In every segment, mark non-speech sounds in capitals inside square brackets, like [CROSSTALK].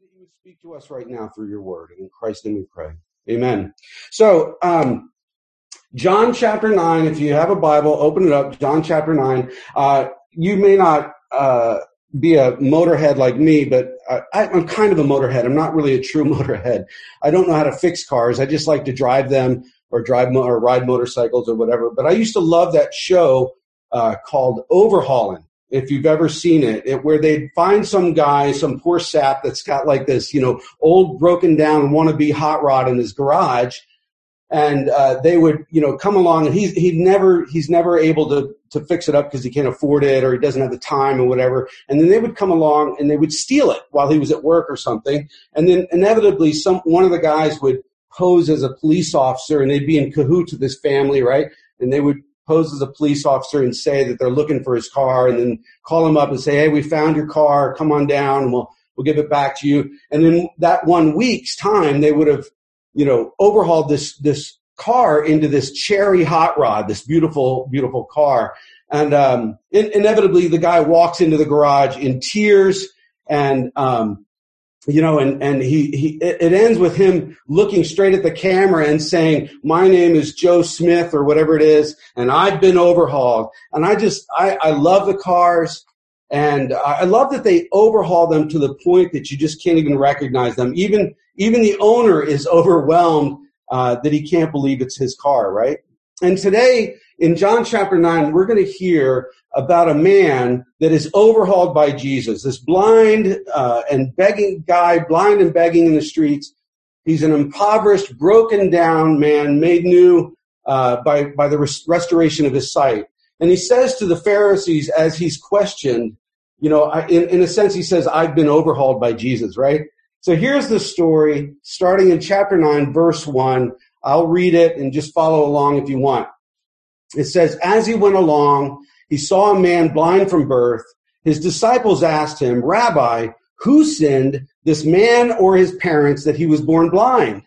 that you would speak to us right now through your word. And in Christ's name we pray. Amen. So, um, John chapter 9, if you have a Bible, open it up. John chapter 9. Uh, you may not uh, be a motorhead like me, but I, I'm kind of a motorhead. I'm not really a true [LAUGHS] motorhead. I don't know how to fix cars. I just like to drive them or drive or ride motorcycles or whatever. But I used to love that show uh, called Overhaulin' if you've ever seen it, it, where they'd find some guy, some poor sap that's got like this, you know, old broken down wannabe hot rod in his garage, and uh, they would, you know, come along and he's he never he's never able to to fix it up because he can't afford it or he doesn't have the time or whatever, and then they would come along and they would steal it while he was at work or something, and then inevitably some one of the guys would pose as a police officer and they'd be in cahoots with his family, right? And they would pose as a police officer and say that they're looking for his car and then call him up and say, Hey, we found your car. Come on down and we'll, we'll give it back to you. And in that one week's time, they would have, you know, overhauled this, this car into this cherry hot rod, this beautiful, beautiful car. And, um, in, inevitably the guy walks into the garage in tears and, um, you know, and, and he, he, it ends with him looking straight at the camera and saying, my name is Joe Smith or whatever it is, and I've been overhauled. And I just, I, I love the cars. And I love that they overhaul them to the point that you just can't even recognize them. Even, even the owner is overwhelmed, uh, that he can't believe it's his car, right? And today in John chapter 9, we're going to hear about a man that is overhauled by Jesus. This blind uh, and begging guy, blind and begging in the streets. He's an impoverished, broken down man made new uh, by, by the res- restoration of his sight. And he says to the Pharisees as he's questioned, you know, in, in a sense, he says, I've been overhauled by Jesus, right? So here's the story starting in chapter 9, verse 1. I'll read it and just follow along if you want. It says, as he went along, he saw a man blind from birth. His disciples asked him, Rabbi, who sinned, this man or his parents, that he was born blind?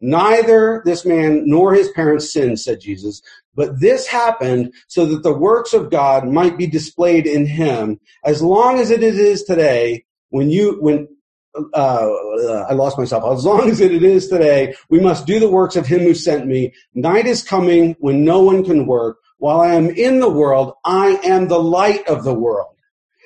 Neither this man nor his parents sinned, said Jesus, but this happened so that the works of God might be displayed in him. As long as it is today, when you, when, uh, I lost myself. As long as it is today, we must do the works of him who sent me. Night is coming when no one can work. While I am in the world, I am the light of the world.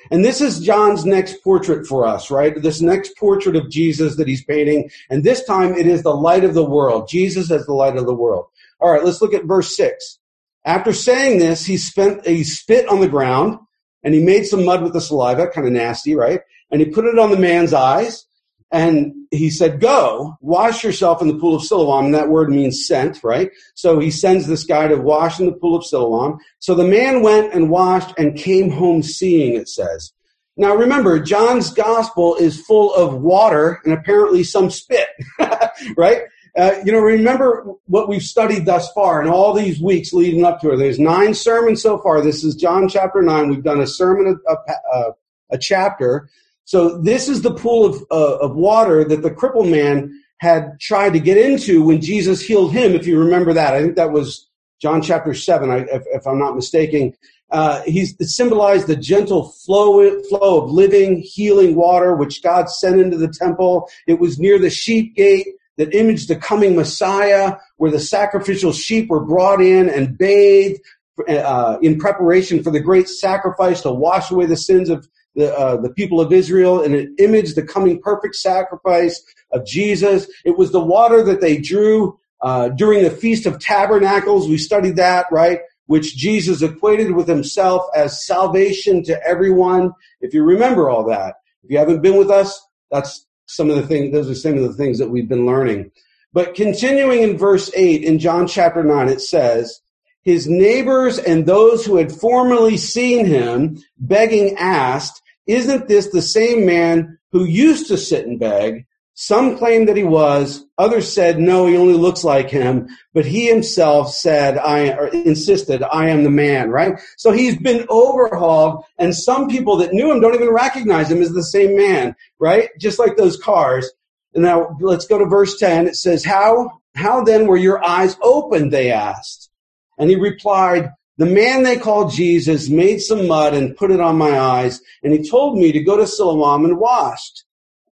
And this is John's next portrait for us, right? This next portrait of Jesus that he's painting. And this time it is the light of the world. Jesus as the light of the world. All right, let's look at verse six. After saying this, he spent, he spit on the ground and he made some mud with the saliva, kind of nasty, right? And he put it on the man's eyes and he said, go, wash yourself in the pool of Siloam. And that word means sent, right? So he sends this guy to wash in the pool of Siloam. So the man went and washed and came home seeing, it says. Now remember, John's gospel is full of water and apparently some spit, [LAUGHS] right? Uh, you know, remember what we've studied thus far in all these weeks leading up to it. There's nine sermons so far. This is John chapter nine. We've done a sermon, a, a, a chapter. So this is the pool of, uh, of water that the crippled man had tried to get into when Jesus healed him. If you remember that, I think that was John chapter seven, I, if, if, I'm not mistaken. Uh, he's it symbolized the gentle flow flow of living, healing water which God sent into the temple. It was near the sheep gate that imaged the coming Messiah, where the sacrificial sheep were brought in and bathed uh, in preparation for the great sacrifice to wash away the sins of the, uh, the people of Israel and it imaged the coming perfect sacrifice of Jesus. It was the water that they drew uh, during the Feast of Tabernacles. We studied that, right? Which Jesus equated with himself as salvation to everyone. If you remember all that, if you haven't been with us, that's some of the things, those are some of the things that we've been learning. But continuing in verse 8 in John chapter 9, it says, his neighbors and those who had formerly seen him begging asked, Isn't this the same man who used to sit and beg? Some claimed that he was. Others said, no, he only looks like him. But he himself said, I, or insisted, I am the man, right? So he's been overhauled and some people that knew him don't even recognize him as the same man, right? Just like those cars. And now let's go to verse 10. It says, how, how then were your eyes opened? They asked. And he replied, the man they called Jesus made some mud and put it on my eyes, and he told me to go to Siloam and washed.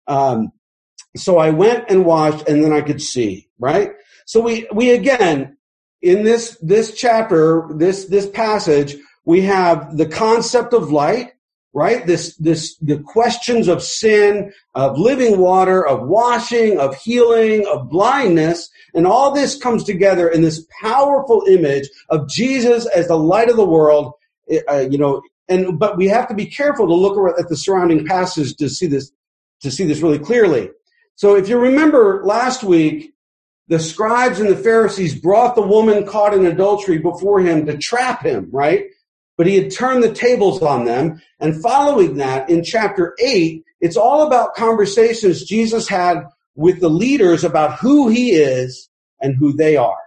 Um, so I went and washed and then I could see, right? So we, we again, in this, this chapter, this, this passage, we have the concept of light, right? This, this, the questions of sin, of living water, of washing, of healing, of blindness, and all this comes together in this powerful image of Jesus as the light of the world, uh, you know, and, but we have to be careful to look at the surrounding passage to see this, to see this really clearly. So if you remember last week, the scribes and the Pharisees brought the woman caught in adultery before him to trap him, right? But he had turned the tables on them. And following that, in chapter 8, it's all about conversations Jesus had with the leaders about who he is and who they are,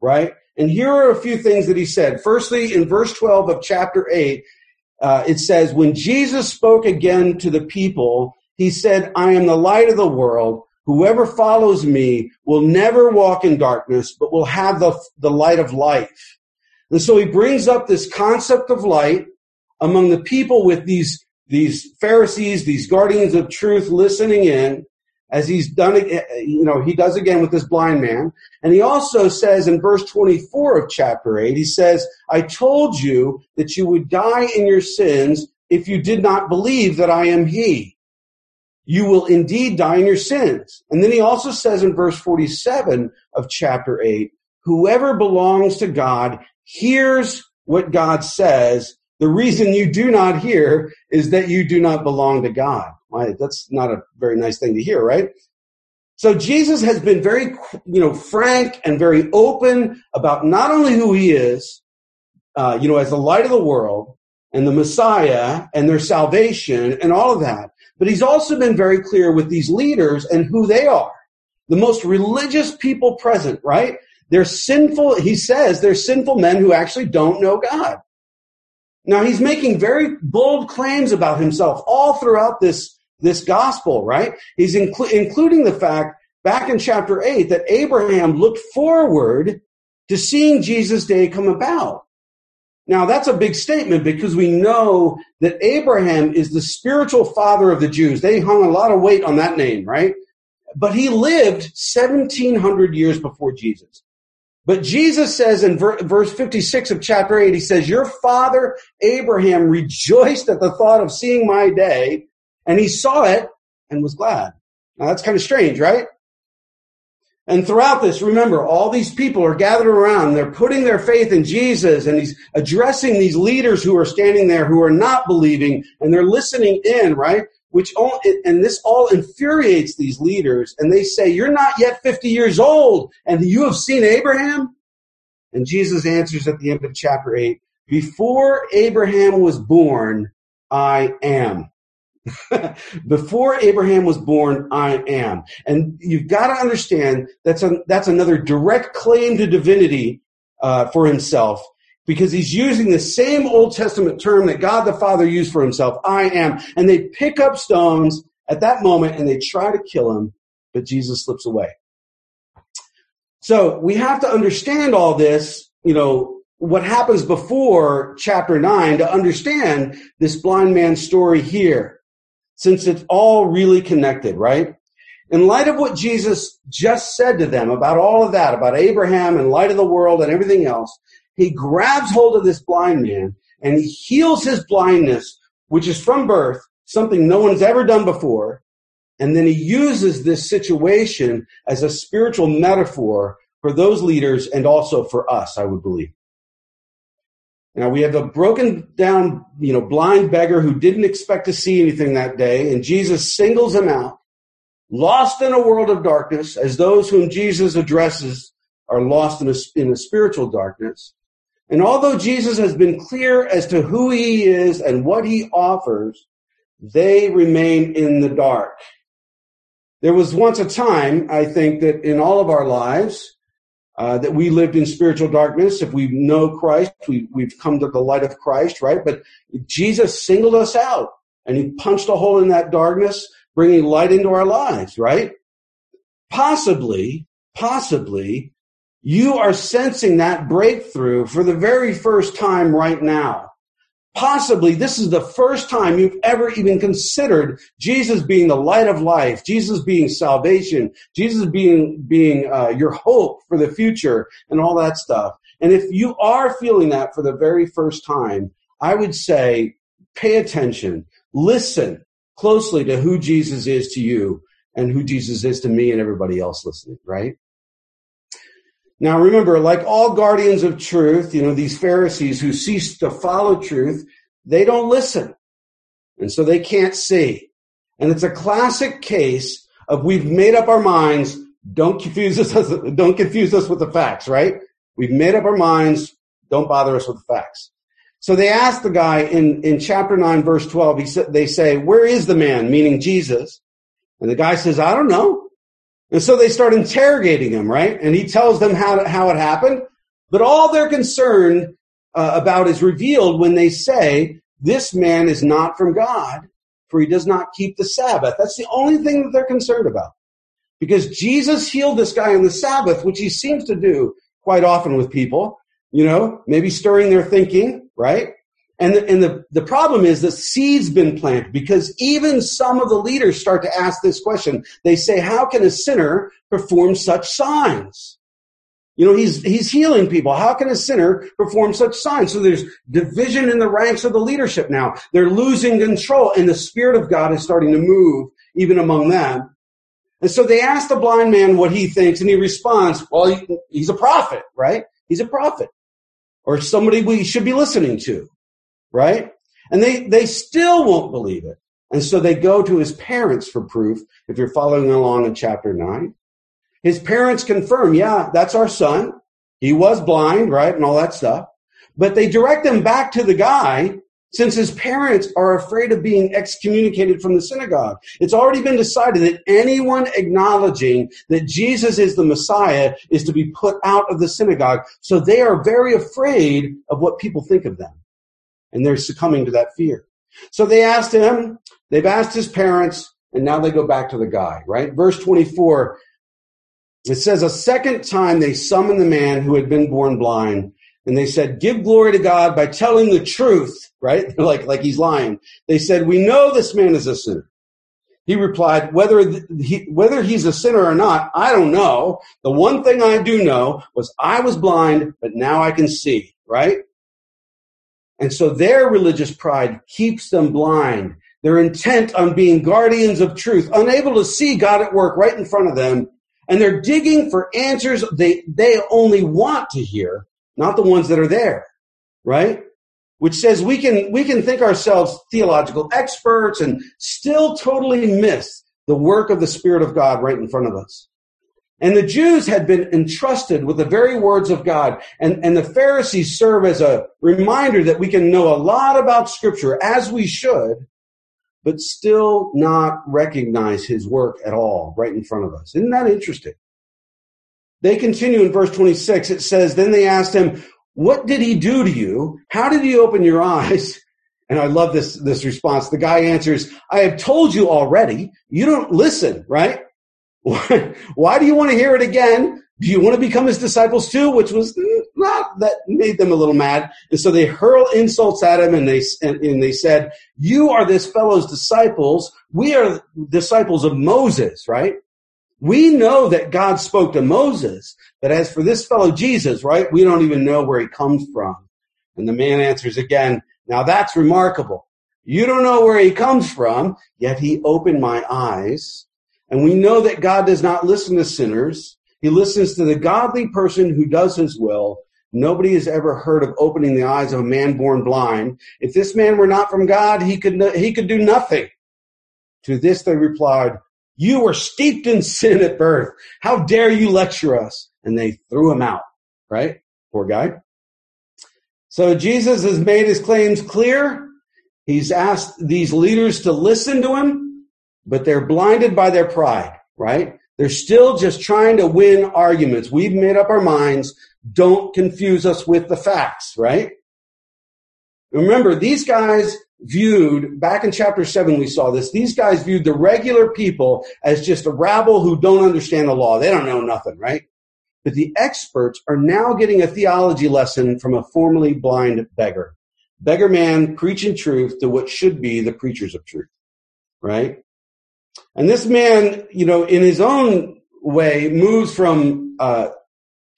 right? And here are a few things that he said. Firstly, in verse 12 of chapter 8, uh, it says, When Jesus spoke again to the people, he said, I am the light of the world. Whoever follows me will never walk in darkness, but will have the, the light of life. And so he brings up this concept of light among the people with these, these Pharisees, these guardians of truth listening in as he's done eh, eh, you know, he does again with this blind man. And he also says in verse 24 of chapter 8, he says, I told you that you would die in your sins if you did not believe that I am he you will indeed die in your sins. And then he also says in verse 47 of chapter 8, whoever belongs to God hears what God says. The reason you do not hear is that you do not belong to God. That's not a very nice thing to hear, right? So Jesus has been very, you know, frank and very open about not only who he is, uh, you know, as the light of the world and the Messiah and their salvation and all of that, but he's also been very clear with these leaders and who they are. The most religious people present, right? They're sinful, he says, they're sinful men who actually don't know God. Now he's making very bold claims about himself all throughout this, this gospel, right? He's inclu- including the fact back in chapter 8 that Abraham looked forward to seeing Jesus' day come about. Now that's a big statement because we know that Abraham is the spiritual father of the Jews. They hung a lot of weight on that name, right? But he lived 1700 years before Jesus. But Jesus says in verse 56 of chapter 8, he says, Your father Abraham rejoiced at the thought of seeing my day, and he saw it and was glad. Now that's kind of strange, right? And throughout this, remember, all these people are gathered around. They're putting their faith in Jesus and he's addressing these leaders who are standing there who are not believing and they're listening in, right? Which all, and this all infuriates these leaders. And they say, you're not yet 50 years old and you have seen Abraham? And Jesus answers at the end of chapter 8, before Abraham was born, I am. [LAUGHS] Before Abraham was born, I am. And you've got to understand that's a, that's another direct claim to divinity uh, for himself because he's using the same Old Testament term that God the Father used for himself, I am. And they pick up stones at that moment and they try to kill him, but Jesus slips away. So we have to understand all this, you know, what happens before chapter 9 to understand this blind man's story here since it's all really connected, right? In light of what Jesus just said to them about all of that, about Abraham and light of the world and everything else, he grabs hold of this blind man and he heals his blindness, which is from birth, something no one's ever done before. And then he uses this situation as a spiritual metaphor for those leaders and also for us, I would believe. Now we have a broken down, you know, blind beggar who didn't expect to see anything that day, and Jesus singles him out, lost in a world of darkness, as those whom Jesus addresses are lost in a, in a spiritual darkness. And although Jesus has been clear as to who he is and what he offers, they remain in the dark. There was once a time, I think, that in all of our lives, uh, that we lived in spiritual darkness. If we know Christ, we, we've come to the light of Christ, right? But Jesus singled us out and he punched a hole in that darkness, bringing light into our lives, right? Possibly, possibly, you are sensing that breakthrough for the very first time right now. possibly this is the first time you've ever even considered Jesus being the light of life, Jesus being salvation, Jesus being being uh, your hope for the future, and all that stuff. And if you are feeling that for the very first time, I would say pay attention, listen closely to who Jesus is to you and who Jesus is to me and everybody else listening, right? Now remember, like all guardians of truth, you know, these Pharisees who cease to follow truth, they don't listen. And so they can't see. And it's a classic case of we've made up our minds, don't confuse us, [LAUGHS] don't confuse us with the facts, right? We've made up our minds, don't bother us with the facts. So they asked the guy in, in chapter 9, verse 12, he said, they say, where is the man? Meaning Jesus. And the guy says, I don't know. And so they start interrogating him, right? And he tells them how, how it happened. But all they're concerned uh, about is revealed when they say, this man is not from God, for he does not keep the Sabbath. That's the only thing that they're concerned about. Because Jesus healed this guy on the Sabbath, which he seems to do quite often with people, you know, maybe stirring their thinking, right? And the, and the, the problem is the seed's been planted because even some of the leaders start to ask this question. They say, how can a sinner perform such signs? You know, he's, he's healing people. How can a sinner perform such signs? So there's division in the ranks of the leadership now. They're losing control and the Spirit of God is starting to move even among them. And so they ask the blind man what he thinks and he responds, well, he, he's a prophet, right? He's a prophet or somebody we should be listening to right? And they, they still won't believe it. And so they go to his parents for proof, if you're following along in chapter 9. His parents confirm, yeah, that's our son. He was blind, right? And all that stuff. But they direct them back to the guy since his parents are afraid of being excommunicated from the synagogue. It's already been decided that anyone acknowledging that Jesus is the Messiah is to be put out of the synagogue. So they are very afraid of what people think of them and they're succumbing to that fear. So they asked him, they've asked his parents, and now they go back to the guy, right? Verse 24, it says, a second time they summoned the man who had been born blind, and they said, give glory to God by telling the truth, right? [LAUGHS] like, like he's lying. They said, we know this man is a sinner. He replied, whether, he, whether he's a sinner or not, I don't know. The one thing I do know was I was blind, but now I can see, right? And so their religious pride keeps them blind. They're intent on being guardians of truth, unable to see God at work right in front of them. And they're digging for answers they, they only want to hear, not the ones that are there, right? Which says we can, we can think ourselves theological experts and still totally miss the work of the Spirit of God right in front of us. And the Jews had been entrusted with the very words of God. And, and the Pharisees serve as a reminder that we can know a lot about scripture as we should, but still not recognize his work at all right in front of us. Isn't that interesting? They continue in verse 26. It says, then they asked him, what did he do to you? How did he open your eyes? [LAUGHS] And I love this, this response. The guy answers, I have told you already. You don't listen, right? [LAUGHS] Why, do you want to hear it again? Do you want to become his disciples too? Which was not that made them a little mad. And so they hurl insults at him and they, and, and they said, you are this fellow's disciples. We are disciples of Moses, right? We know that God spoke to Moses, but as for this fellow Jesus, right, we don't even know where he comes from. And the man answers again, now that's remarkable. You don't know where he comes from, yet he opened my eyes and we know that God does not listen to sinners. He listens to the godly person who does his will. Nobody has ever heard of opening the eyes of a man born blind. If this man were not from God, he could, he could do nothing. To this they replied, you were steeped in sin at birth. How dare you lecture us? And they threw him out, right? Poor guy. So Jesus has made his claims clear. He's asked these leaders to listen to him but they're blinded by their pride, right? They're still just trying to win arguments. We've made up our minds. Don't confuse us with the facts, right? Remember, these guys viewed, back in chapter 7 we saw this, these guys viewed the regular people as just a rabble who don't understand the law. They don't know nothing, right? But the experts are now getting a theology lesson from a formerly blind beggar. beggar man preaching truth to what should be the preachers of truth, right? And this man, you know, in his own way, moves from uh,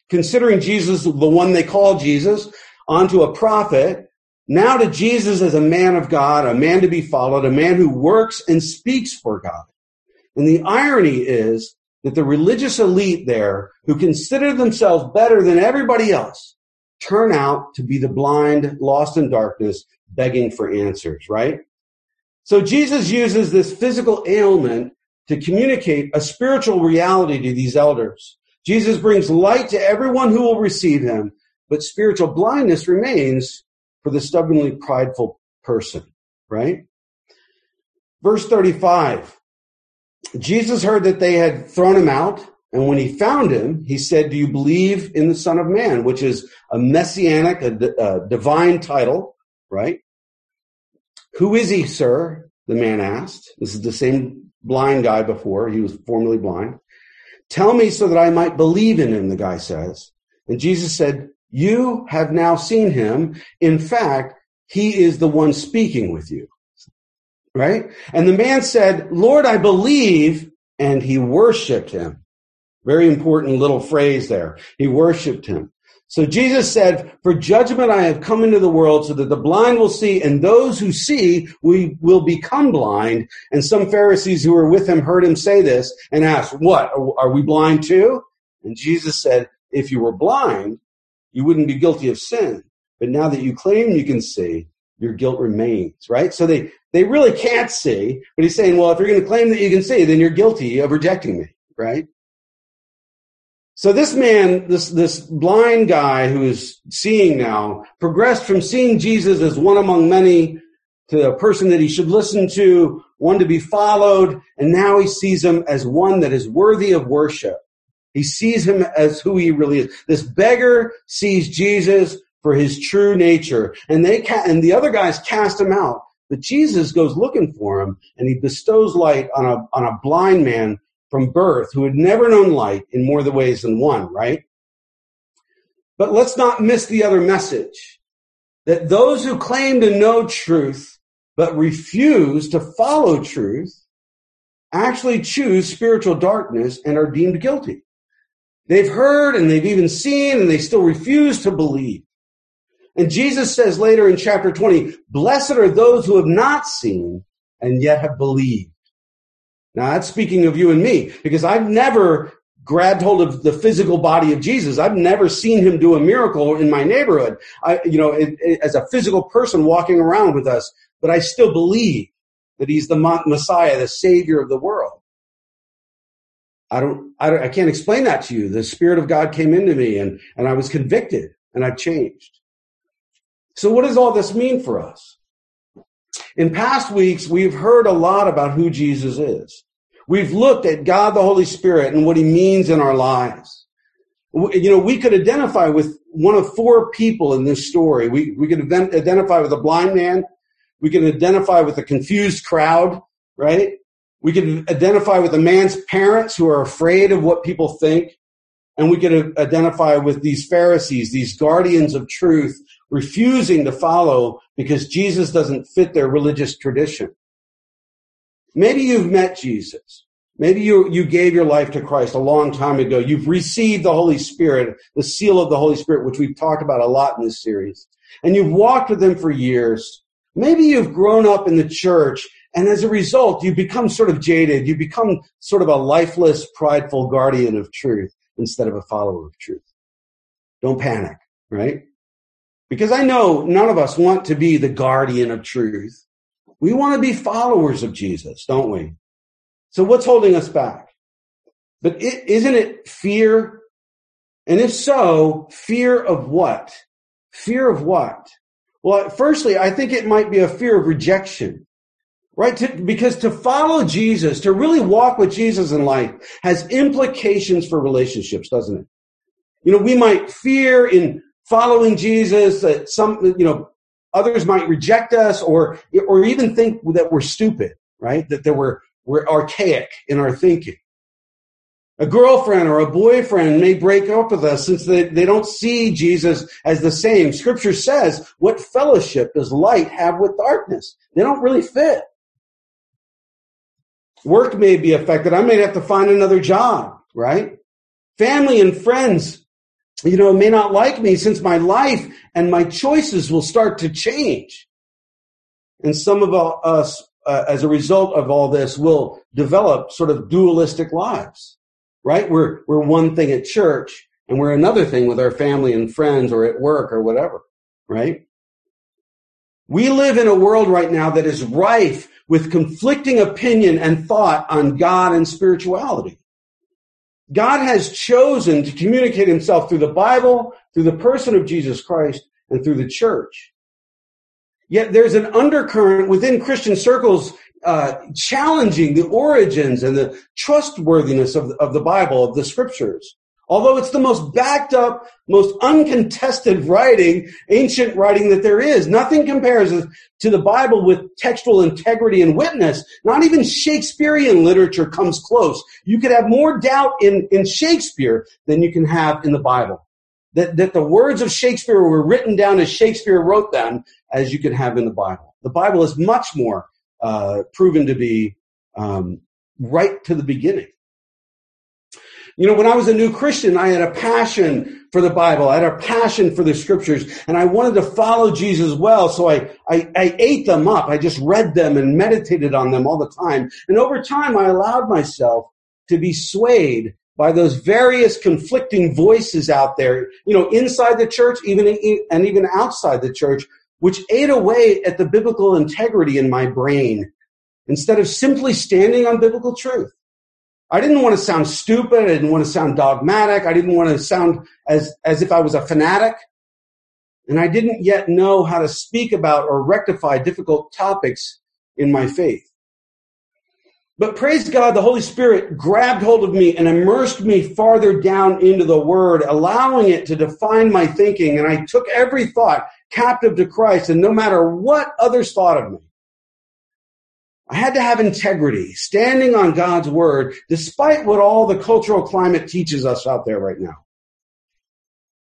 considering Jesus the one they call Jesus onto a prophet, now to Jesus as a man of God, a man to be followed, a man who works and speaks for God. And the irony is that the religious elite there, who consider themselves better than everybody else, turn out to be the blind, lost in darkness, begging for answers, right? So Jesus uses this physical ailment to communicate a spiritual reality to these elders. Jesus brings light to everyone who will receive him, but spiritual blindness remains for the stubbornly prideful person, right? Verse 35. Jesus heard that they had thrown him out, and when he found him, he said, Do you believe in the Son of Man? Which is a messianic, a, a divine title, right? Who is he, sir? The man asked. This is the same blind guy before. He was formerly blind. Tell me so that I might believe in him, the guy says. And Jesus said, You have now seen him. In fact, he is the one speaking with you right? And the man said, Lord, I believe. And he worshiped him. Very important little phrase there. He worshiped him. So Jesus said, for judgment I have come into the world so that the blind will see and those who see we will become blind. And some Pharisees who were with him heard him say this and asked, what? Are we blind too? And Jesus said, if you were blind, you wouldn't be guilty of sin. But now that you claim you can see, your guilt remains, right? So they, they really can't see, but he's saying, well, if you're going to claim that you can see, then you're guilty of rejecting me, right? So this man, this, this blind guy who is seeing now progressed from seeing Jesus as one among many to a person that he should listen to, one to be followed, and now he sees him as one that is worthy of worship. He sees him as who he really is. This beggar sees Jesus for his true nature. And they ca- and the other guys cast him out. But Jesus goes looking for him and he bestows light on a, on a blind man from birth who had never known light in more the ways than one, right? But let's not miss the other message that those who claim to know truth but refuse to follow truth actually choose spiritual darkness and are deemed guilty. They've heard and they've even seen and they still refuse to believe. And Jesus says later in chapter 20, blessed are those who have not seen and yet have believed. Now that's speaking of you and me, because I've never grabbed hold of the physical body of Jesus. I've never seen him do a miracle in my neighborhood. I, you know, it, it, as a physical person walking around with us, but I still believe that he's the Messiah, the savior of the world. I don't, I don't, I can't explain that to you. The Spirit of God came into me and, and I was convicted and I've changed. So what does all this mean for us? In past weeks, we've heard a lot about who Jesus is. We've looked at God the Holy Spirit and what he means in our lives. You know, we could identify with one of four people in this story. We, we could identify with a blind man. We could identify with a confused crowd, right? We could identify with a man's parents who are afraid of what people think. And we could uh, identify with these Pharisees, these guardians of truth refusing to follow because Jesus doesn't fit their religious tradition. Maybe you've met Jesus. Maybe you, you gave your life to Christ a long time ago. You've received the Holy Spirit, the seal of the Holy Spirit, which we've talked about a lot in this series. And you've walked with Him for years. Maybe you've grown up in the church and as a result, you become sort of jaded. You become sort of a lifeless, prideful guardian of truth instead of a follower of truth. Don't panic, right? Because I know none of us want to be the guardian of truth. We want to be followers of Jesus, don't we? So what's holding us back? But is not it fear? And if so, fear of what? Fear of what? Well, firstly, I think it might be a fear of rejection, right? To, because to follow Jesus, to really walk with Jesus in life has implications for relationships, doesn't it? You know, we might fear in following Jesus that some, you know, others might reject us or, or even think that we're stupid, right? That, that we're, we're archaic in our thinking. A girlfriend or a boyfriend may break up with us since they, they don't see Jesus as the same. Scripture says, what fellowship does light have with darkness? They don't really fit. Work may be affected. I may have to find another job, right? Family and friends, you know, may not like me since my life and my choices will start to change. And some of us, uh, as a result of all this, will develop sort of dualistic lives right? We're, we're one thing at church and we're another thing with our family and friends or at work or whatever, right? We live in a world right now that is rife with conflicting opinion and thought on God and spirituality. God has chosen to communicate himself through the Bible, through the person of Jesus Christ, and through the church. Yet there's an undercurrent within Christian circles uh, challenging the origins and the trustworthiness of, of the Bible, of the scriptures. Although it's the most backed up, most uncontested writing, ancient writing that there is. Nothing compares to the Bible with textual integrity and witness. Not even Shakespearean literature comes close. You could have more doubt in, in Shakespeare than you can have in the Bible. That, that the words of Shakespeare were written down as Shakespeare wrote them as you can have in the Bible. The Bible is much more uh, proven to be um, right to the beginning. You know, when I was a new Christian, I had a passion for the Bible. I had a passion for the scriptures and I wanted to follow Jesus well. So I, I, I, ate them up. I just read them and meditated on them all the time. And over time, I allowed myself to be swayed by those various conflicting voices out there, you know, inside the church, even, and even outside the church which ate away at the biblical integrity in my brain instead of simply standing on biblical truth. I didn't want to sound stupid. I didn't want to sound dogmatic. I didn't want to sound as, as if I was a fanatic. And I didn't yet know how to speak about or rectify difficult topics in my faith. But praise God, the Holy Spirit grabbed hold of me and immersed me farther down into the Word, allowing it to define my thinking. And I took every thought captive to Christ, and no matter what others thought of me, I had to have integrity, standing on God's Word, despite what all the cultural climate teaches us out there right now.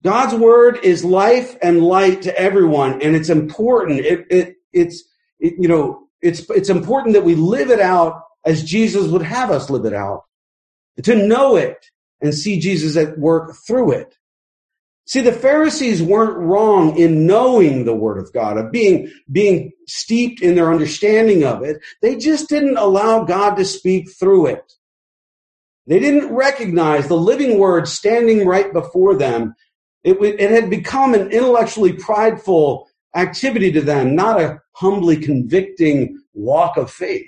God's Word is life and light to everyone, and it's important. It, it, it's, it, you know, it's, it's important that we live it out as Jesus would have us live it out. To know it and see Jesus at work through it. See, the Pharisees weren't wrong in knowing the Word of God, of being, being steeped in their understanding of it. They just didn't allow God to speak through it. They didn't recognize the living Word standing right before them. It, it had become an intellectually prideful activity to them, not a humbly convicting walk of faith.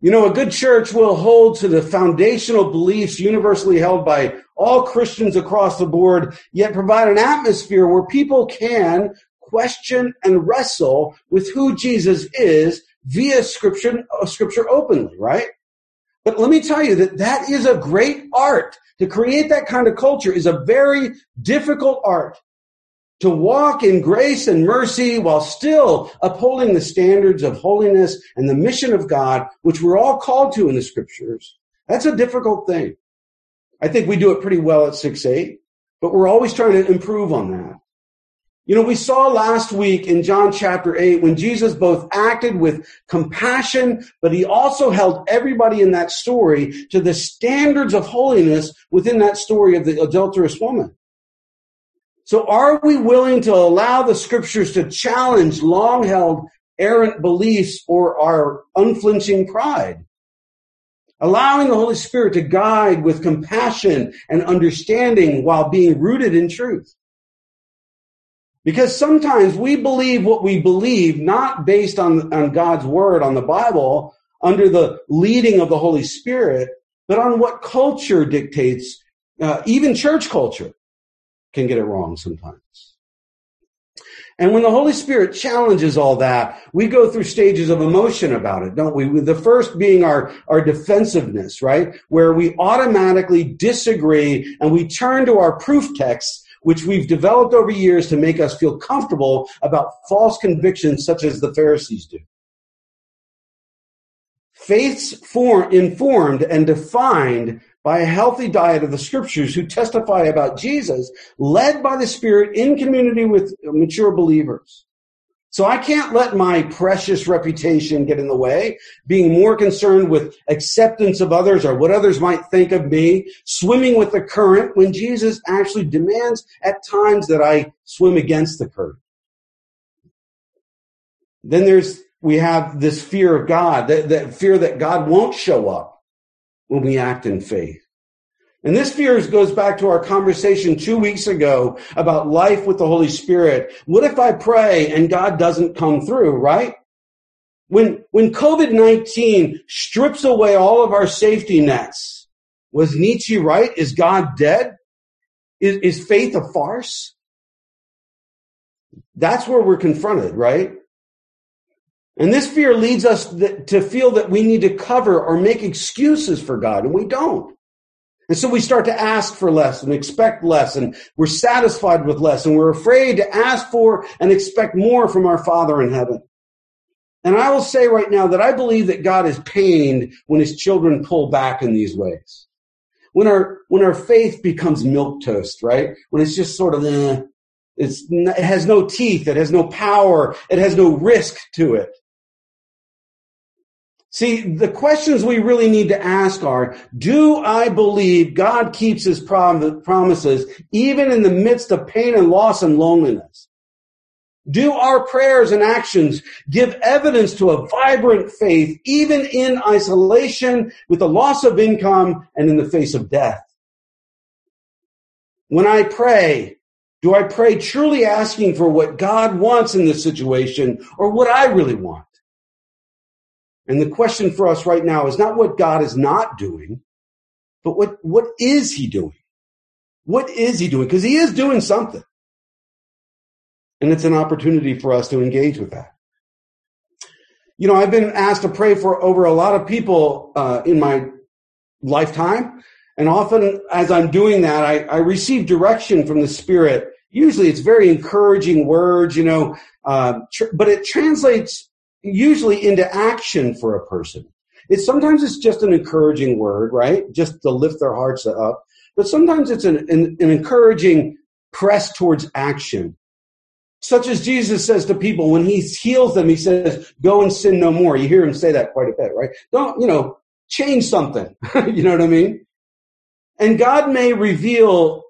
You know, a good church will hold to the foundational beliefs universally held by all Christians across the board, yet provide an atmosphere where people can question and wrestle with who Jesus is via scripture, uh, scripture openly, right? But let me tell you that that is a great art. To create that kind of culture is a very difficult art to walk in grace and mercy while still upholding the standards of holiness and the mission of God, which we're all called to in the scriptures. That's a difficult thing. I think we do it pretty well at 6 8, but we're always trying to improve on that. You know, we saw last week in John chapter 8 when Jesus both acted with compassion, but he also held everybody in that story to the standards of holiness within that story of the adulterous woman. So are we willing to allow the scriptures to challenge long held errant beliefs or our unflinching pride? Allowing the Holy Spirit to guide with compassion and understanding while being rooted in truth. Because sometimes we believe what we believe, not based on, on God's word, on the Bible, under the leading of the Holy Spirit, but on what culture dictates, uh, even church culture can get it wrong sometimes. And when the Holy Spirit challenges all that, we go through stages of emotion about it, don't we? The first being our, our defensiveness, right? Where we automatically disagree and we turn to our proof texts, which we've developed over years to make us feel comfortable about false convictions such as the Pharisees do. Faith's form, informed and defined by a healthy diet of the scriptures who testify about Jesus, led by the Spirit in community with mature believers. So I can't let my precious reputation get in the way, being more concerned with acceptance of others or what others might think of me, swimming with the current when Jesus actually demands at times that I swim against the current. Then there's, we have this fear of God, that, that fear that God won't show up when we act in faith. And this fear goes back to our conversation two weeks ago about life with the Holy Spirit. What if I pray and God doesn't come through, right? When, when COVID-19 strips away all of our safety nets, was Nietzsche right? Is God dead? Is, is faith a farce? That's where we're confronted, right? And this fear leads us to feel that we need to cover or make excuses for God, and we don't. And so we start to ask for less and expect less and we're satisfied with less and we're afraid to ask for and expect more from our Father in heaven. And I will say right now that I believe that God is pained when his children pull back in these ways. When our, when our faith becomes milk toast, right? When it's just sort of, eh, it's, it has no teeth, it has no power, it has no risk to it. See, the questions we really need to ask are, do I believe God keeps his prom- promises even in the midst of pain and loss and loneliness? Do our prayers and actions give evidence to a vibrant faith even in isolation with the loss of income and in the face of death? When I pray, do I pray truly asking for what God wants in this situation or what I really want? And the question for us right now is not what God is not doing, but what, what is he doing? What is he doing? Because he is doing something. And it's an opportunity for us to engage with that. You know, I've been asked to pray for over a lot of people uh, in my lifetime. And often as I'm doing that, I, I receive direction from the Spirit. Usually it's very encouraging words, you know, uh, tr- but it translates usually into action for a person. It's sometimes it's just an encouraging word, right? Just to lift their hearts up. But sometimes it's an, an, an encouraging press towards action. Such as Jesus says to people when he heals them, he says, go and sin no more. You hear him say that quite a bit, right? Don't, you know, change something. [LAUGHS] you know what I mean? And God may reveal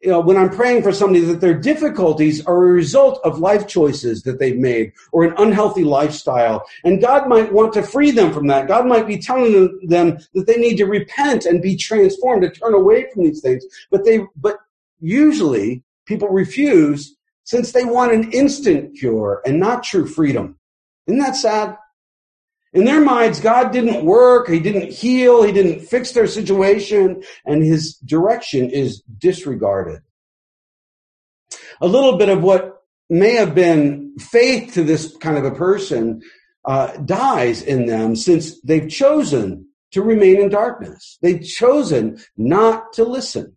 you know, when I'm praying for somebody that their difficulties are a result of life choices that they've made or an unhealthy lifestyle. And God might want to free them from that. God might be telling them that they need to repent and be transformed to turn away from these things. But they, but usually people refuse since they want an instant cure and not true freedom. Isn't that sad? In their minds, God didn't work, He didn't heal, He didn't fix their situation, and His direction is disregarded. A little bit of what may have been faith to this kind of a person uh, dies in them since they've chosen to remain in darkness. They've chosen not to listen.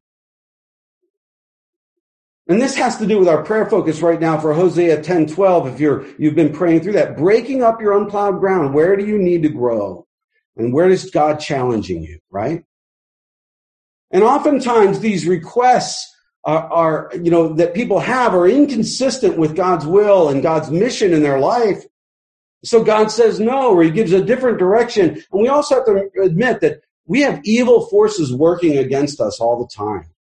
And this has to do with our prayer focus right now for Hosea 10, 12. If you're, you've been praying through that, breaking up your unplowed ground. Where do you need to grow? And where is God challenging you, right? And oftentimes these requests are, are, you know, that people have are inconsistent with God's will and God's mission in their life. So God says no, or he gives a different direction. And we also have to admit that we have evil forces working against us all the time,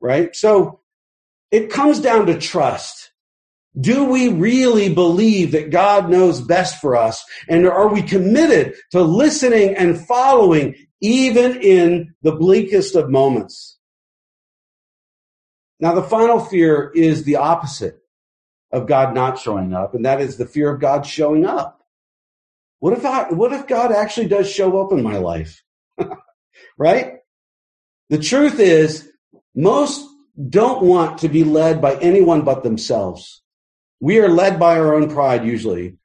right? So it comes down to trust. Do we really believe that God knows best for us? And are we committed to listening and following even in the bleakest of moments? Now, the final fear is the opposite of God not showing up, and that is the fear of God showing up. What if I, what if God actually does show up in my life? [LAUGHS] right? The truth is, most don't want to be led by anyone but themselves. We are led by our own pride usually,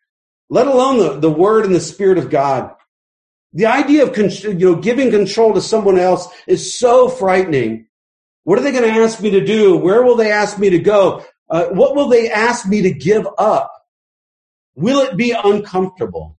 let alone the, the word and the spirit of God. The idea of you know, giving control to someone else is so frightening. What are they going to ask me to do? Where will they ask me to go? Uh, what will they ask me to give up? Will it be uncomfortable?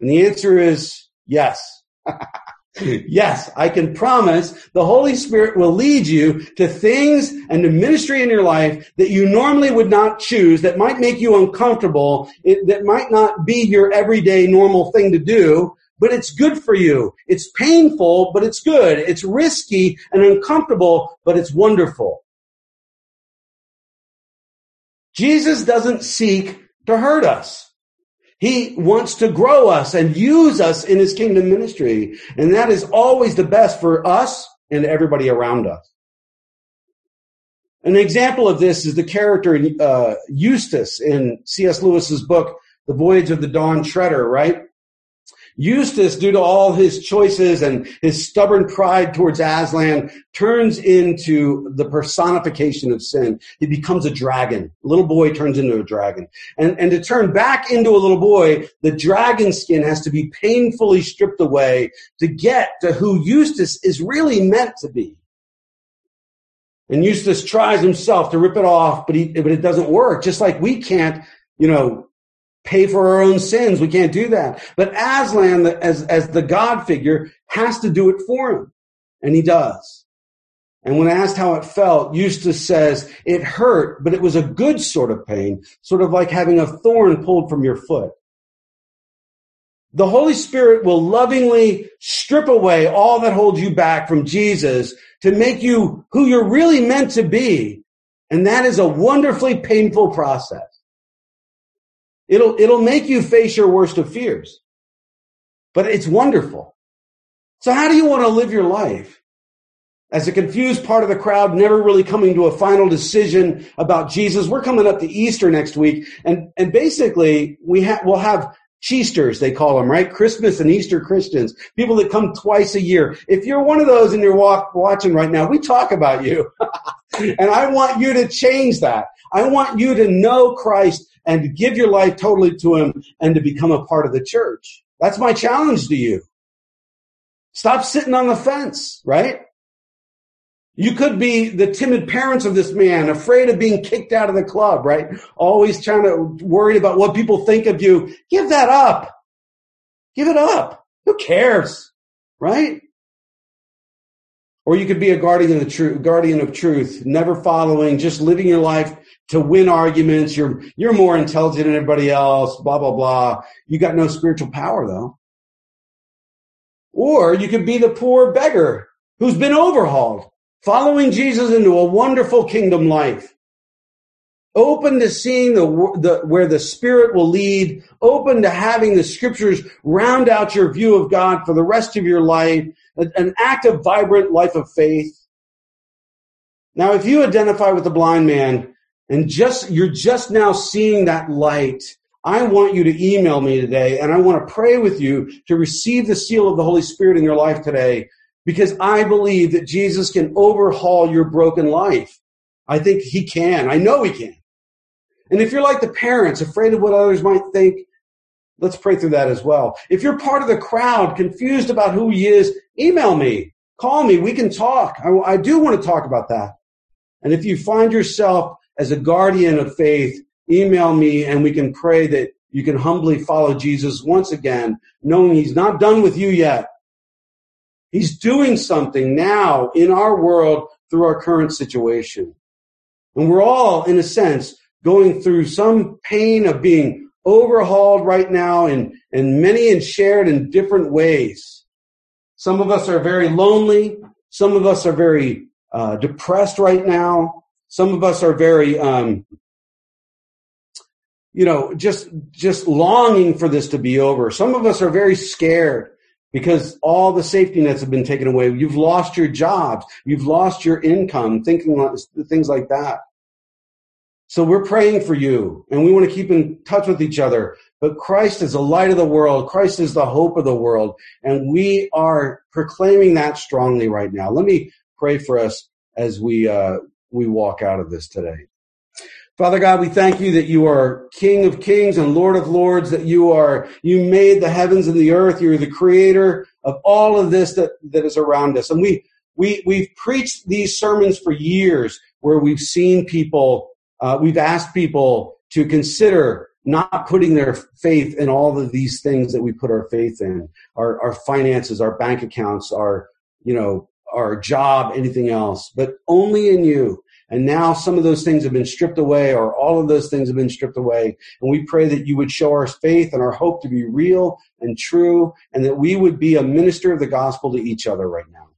And the answer is yes. [LAUGHS] yes, I can promise the Holy Spirit will lead you to things and to ministry in your life that you normally would not choose, that might make you uncomfortable, it, that might not be your everyday normal thing to do, but it's good for you. It's painful, but it's good. It's risky and uncomfortable, but it's wonderful. Jesus doesn't seek to hurt us. He wants to grow us and use us in his kingdom ministry. And that is always the best for us and everybody around us. An example of this is the character uh, Eustace in C.S. Lewis's book, The Voyage of the Dawn Treader, right? Eustace, due to all his choices and his stubborn pride towards Aslan, turns into the personification of sin. He becomes a dragon. Little boy turns into a dragon. And, and to turn back into a little boy, the dragon skin has to be painfully stripped away to get to who Eustace is really meant to be. And Eustace tries himself to rip it off, but he, but it doesn't work. Just like we can't, you know, pay for our own sins. We can't do that. But Aslan, as, as the God figure, has to do it for him. And he does. And when asked how it felt, Eustace says, it hurt, but it was a good sort of pain, sort of like having a thorn pulled from your foot. The Holy Spirit will lovingly strip away all that holds you back from Jesus to make you who you're really meant to be. And that is a wonderfully painful process. It'll, it'll make you face your worst of fears. But it's wonderful. So how do you want to live your life? As a confused part of the crowd, never really coming to a final decision about Jesus. We're coming up to Easter next week. And, and basically we we'll have Cheesters, they call them, right? Christmas and Easter Christians. People that come twice a year. If you're one of those and you're walk, watching right now, we talk about you. [LAUGHS] and I want you to change that. I want you to know Christ and to give your life totally to Him and to become a part of the church. That's my challenge to you. Stop sitting on the fence, right? You could be the timid parents of this man, afraid of being kicked out of the club, right? Always trying to worried about what people think of you. Give that up. Give it up. Who cares? Right? Or you could be a guardian of the truth, guardian of truth, never following, just living your life to win arguments. You're, you're more intelligent than everybody else, blah, blah, blah. You got no spiritual power though. Or you could be the poor beggar who's been overhauled, following Jesus into a wonderful kingdom life. Open to seeing the, the, where the Spirit will lead, open to having the scriptures round out your view of God for the rest of your life, an active, vibrant life of faith. Now, if you identify with the blind man, and just, you're just now seeing that light. I want you to email me today and I want to pray with you to receive the seal of the Holy Spirit in your life today because I believe that Jesus can overhaul your broken life. I think he can. I know he can. And if you're like the parents, afraid of what others might think, let's pray through that as well. If you're part of the crowd, confused about who he is, email me, call me. We can talk. I, I do want to talk about that. And if you find yourself as a guardian of faith, email me and we can pray that you can humbly follow Jesus once again, knowing he's not done with you yet. He's doing something now in our world through our current situation. And we're all, in a sense, going through some pain of being overhauled right now and, and many and shared in different ways. Some of us are very lonely. Some of us are very uh, depressed right now. Some of us are very, um, you know, just just longing for this to be over. Some of us are very scared because all the safety nets have been taken away. You've lost your jobs. You've lost your income. Thinking things like that. So we're praying for you, and we want to keep in touch with each other. But Christ is the light of the world. Christ is the hope of the world, and we are proclaiming that strongly right now. Let me pray for us as we uh, we walk out of this today. Father God, we thank you that you are King of kings and Lord of lords, that you are, you made the heavens and the earth. You're the creator of all of this that, that is around us. And we, we, we've preached these sermons for years where we've seen people, uh, we've asked people to consider not putting their faith in all of these things that we put our faith in, our, our finances, our bank accounts, our, you know, our job, anything else, but only in you. And now some of those things have been stripped away, or all of those things have been stripped away. And we pray that you would show our faith and our hope to be real and true, and that we would be a minister of the gospel to each other right now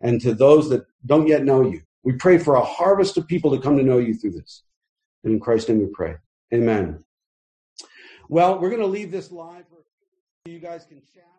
and to those that don't yet know you. We pray for a harvest of people to come to know you through this. And in Christ's name we pray. Amen. Well, we're going to leave this live. You guys can chat.